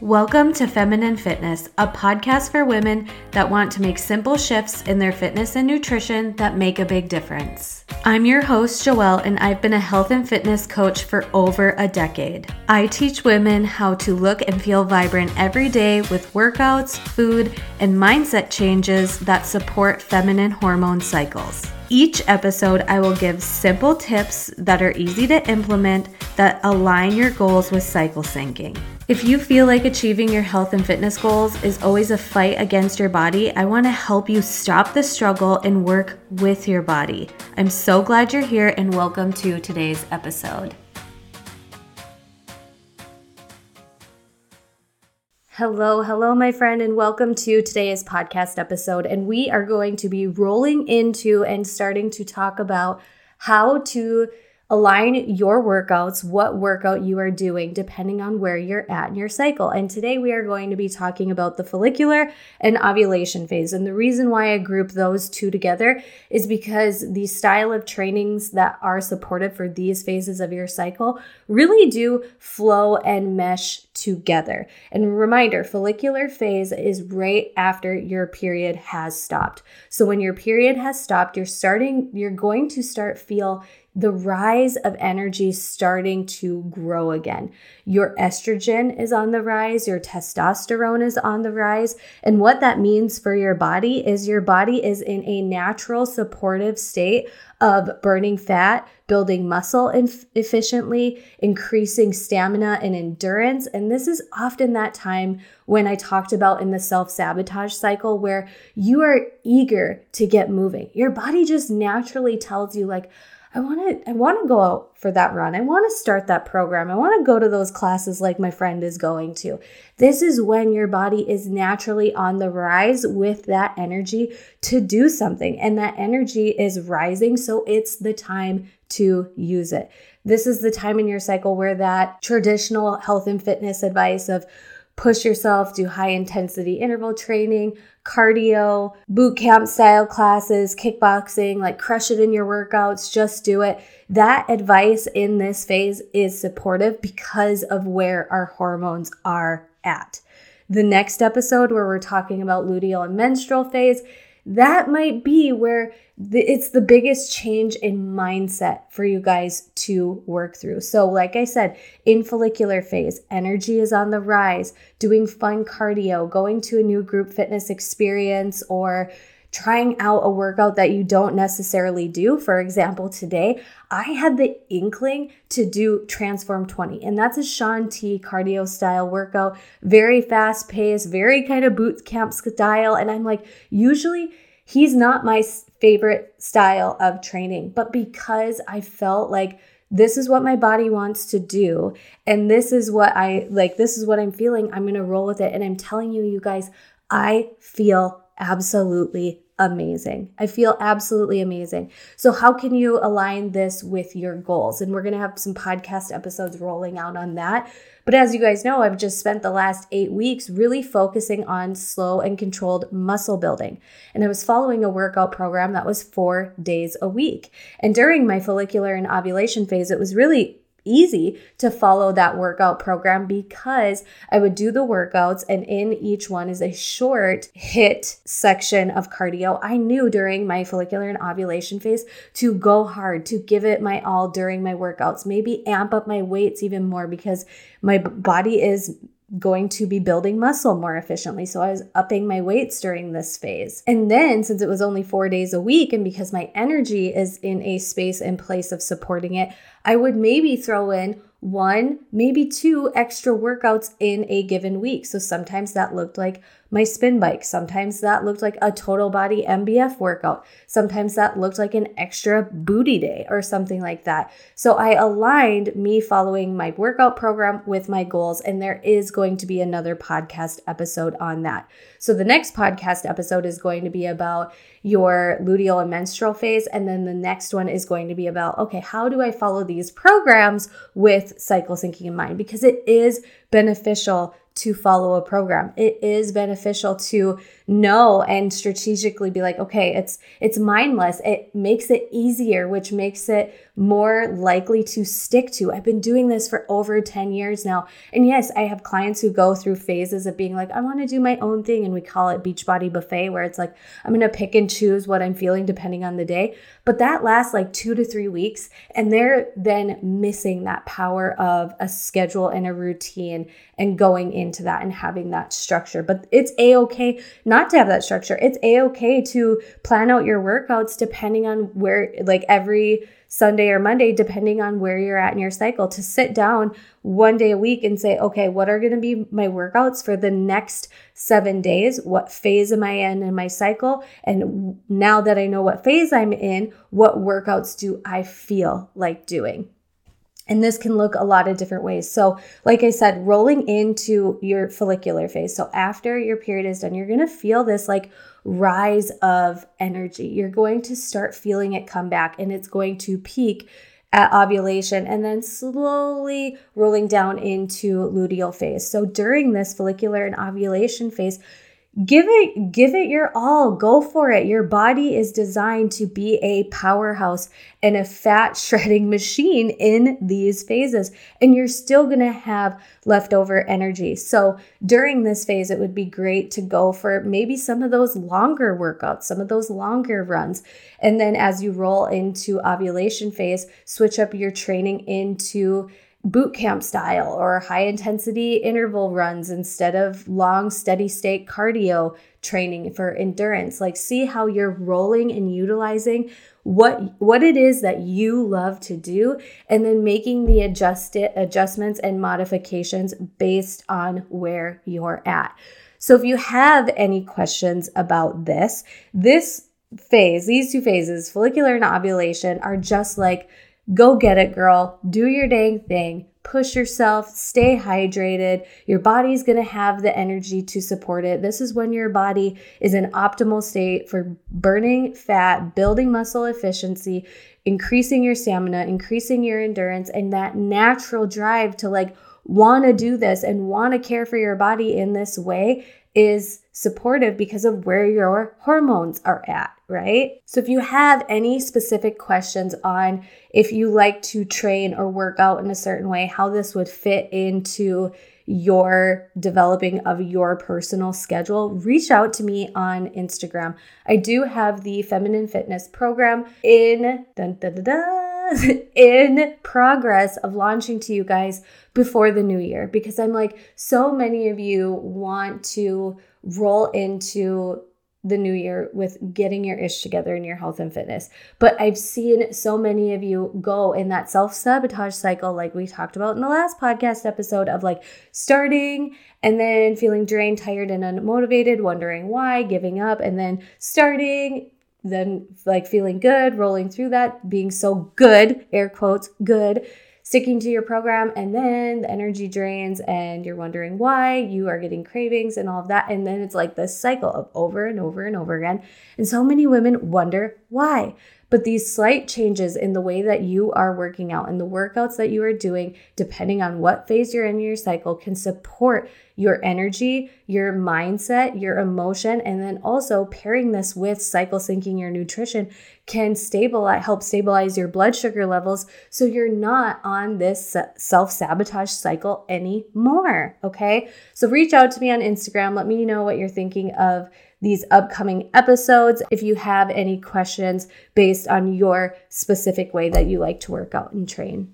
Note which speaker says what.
Speaker 1: Welcome to Feminine Fitness, a podcast for women that want to make simple shifts in their fitness and nutrition that make a big difference. I'm your host, Joelle, and I've been a health and fitness coach for over a decade. I teach women how to look and feel vibrant every day with workouts, food, and mindset changes that support feminine hormone cycles. Each episode, I will give simple tips that are easy to implement that align your goals with cycle syncing. If you feel like achieving your health and fitness goals is always a fight against your body, I want to help you stop the struggle and work with your body. I'm so glad you're here and welcome to today's episode. Hello, hello, my friend, and welcome to today's podcast episode. And we are going to be rolling into and starting to talk about how to align your workouts, what workout you are doing, depending on where you're at in your cycle. And today we are going to be talking about the follicular and ovulation phase. And the reason why I group those two together is because the style of trainings that are supported for these phases of your cycle really do flow and mesh together. And reminder follicular phase is right after your period has stopped. So when your period has stopped, you're starting, you're going to start feel the rise of energy starting to grow again. Your estrogen is on the rise, your testosterone is on the rise. And what that means for your body is your body is in a natural supportive state of burning fat, building muscle inf- efficiently, increasing stamina and endurance. And this is often that time when I talked about in the self sabotage cycle where you are eager to get moving. Your body just naturally tells you, like, I want to I want to go out for that run. I want to start that program. I want to go to those classes like my friend is going to. This is when your body is naturally on the rise with that energy to do something and that energy is rising, so it's the time to use it. This is the time in your cycle where that traditional health and fitness advice of push yourself, do high intensity interval training, cardio, boot camp style classes, kickboxing, like crush it in your workouts, just do it. That advice in this phase is supportive because of where our hormones are at. The next episode, where we're talking about luteal and menstrual phase, that might be where the, it's the biggest change in mindset for you guys to work through. So, like I said, in follicular phase, energy is on the rise, doing fun cardio, going to a new group fitness experience, or trying out a workout that you don't necessarily do. For example, today I had the inkling to do Transform 20, and that's a Shaun T cardio style workout, very fast paced, very kind of boot camp style. And I'm like, usually he's not my favorite style of training, but because I felt like this is what my body wants to do and this is what I like this is what I'm feeling, I'm going to roll with it and I'm telling you you guys, I feel absolutely amazing. I feel absolutely amazing. So, how can you align this with your goals? And we're going to have some podcast episodes rolling out on that. But as you guys know, I've just spent the last eight weeks really focusing on slow and controlled muscle building. And I was following a workout program that was four days a week. And during my follicular and ovulation phase, it was really easy to follow that workout program because I would do the workouts and in each one is a short hit section of cardio. I knew during my follicular and ovulation phase to go hard, to give it my all during my workouts, maybe amp up my weights even more because my body is going to be building muscle more efficiently. So I was upping my weights during this phase. And then, since it was only four days a week, and because my energy is in a space and place of supporting it, I would maybe throw in one, maybe two extra workouts in a given week. So sometimes that looked like my spin bike. Sometimes that looked like a total body MBF workout. Sometimes that looked like an extra booty day or something like that. So I aligned me following my workout program with my goals, and there is going to be another podcast episode on that. So the next podcast episode is going to be about your luteal and menstrual phase. And then the next one is going to be about, okay, how do I follow these programs with cycle syncing in mind? Because it is beneficial to follow a program. It is beneficial to know and strategically be like, okay, it's it's mindless. It makes it easier, which makes it more likely to stick to. I've been doing this for over 10 years now. And yes, I have clients who go through phases of being like, I want to do my own thing. And we call it Beachbody Buffet, where it's like, I'm going to pick and choose what I'm feeling depending on the day. But that lasts like two to three weeks. And they're then missing that power of a schedule and a routine and going into that and having that structure. But it's a okay not to have that structure. It's a okay to plan out your workouts depending on where, like every Sunday or Monday, depending on where you're at in your cycle, to sit down one day a week and say, okay, what are going to be my workouts for the next seven days? What phase am I in in my cycle? And now that I know what phase I'm in, what workouts do I feel like doing? And this can look a lot of different ways. So, like I said, rolling into your follicular phase. So, after your period is done, you're going to feel this like rise of energy. You're going to start feeling it come back and it's going to peak at ovulation and then slowly rolling down into luteal phase. So, during this follicular and ovulation phase, give it give it your all. Go for it. Your body is designed to be a powerhouse and a fat shredding machine in these phases and you're still going to have leftover energy. So during this phase it would be great to go for maybe some of those longer workouts some of those longer runs. And then as you roll into ovulation phase switch up your training into boot camp style or high intensity interval runs instead of long steady state cardio training for endurance. Like see how you're rolling and utilizing what what it is that you love to do and then making the adjusted adjustments and modifications based on where you're at. So if you have any questions about this this phase these two phases follicular and ovulation are just like Go get it, girl. Do your dang thing. Push yourself, stay hydrated. Your body's gonna have the energy to support it. This is when your body is in optimal state for burning fat, building muscle efficiency, increasing your stamina, increasing your endurance, and that natural drive to like wanna do this and wanna care for your body in this way is supportive because of where your hormones are at, right? So if you have any specific questions on if you like to train or work out in a certain way, how this would fit into your developing of your personal schedule, reach out to me on Instagram. I do have the feminine fitness program in dun, dun, dun, in progress of launching to you guys before the new year because I'm like, so many of you want to roll into the new year with getting your ish together in your health and fitness. But I've seen so many of you go in that self sabotage cycle, like we talked about in the last podcast episode, of like starting and then feeling drained, tired, and unmotivated, wondering why, giving up, and then starting, then like feeling good, rolling through that, being so good, air quotes, good, sticking to your program, and then the energy drains and you're wondering why, you are getting cravings and all of that. And then it's like this cycle of over and over and over again. And so many women wonder why. But these slight changes in the way that you are working out and the workouts that you are doing, depending on what phase you're in your cycle, can support your energy, your mindset, your emotion, and then also pairing this with cycle syncing your nutrition can stabilize, help stabilize your blood sugar levels so you're not on this self sabotage cycle anymore. Okay. So reach out to me on Instagram. Let me know what you're thinking of these upcoming episodes if you have any questions based on your specific way that you like to work out and train.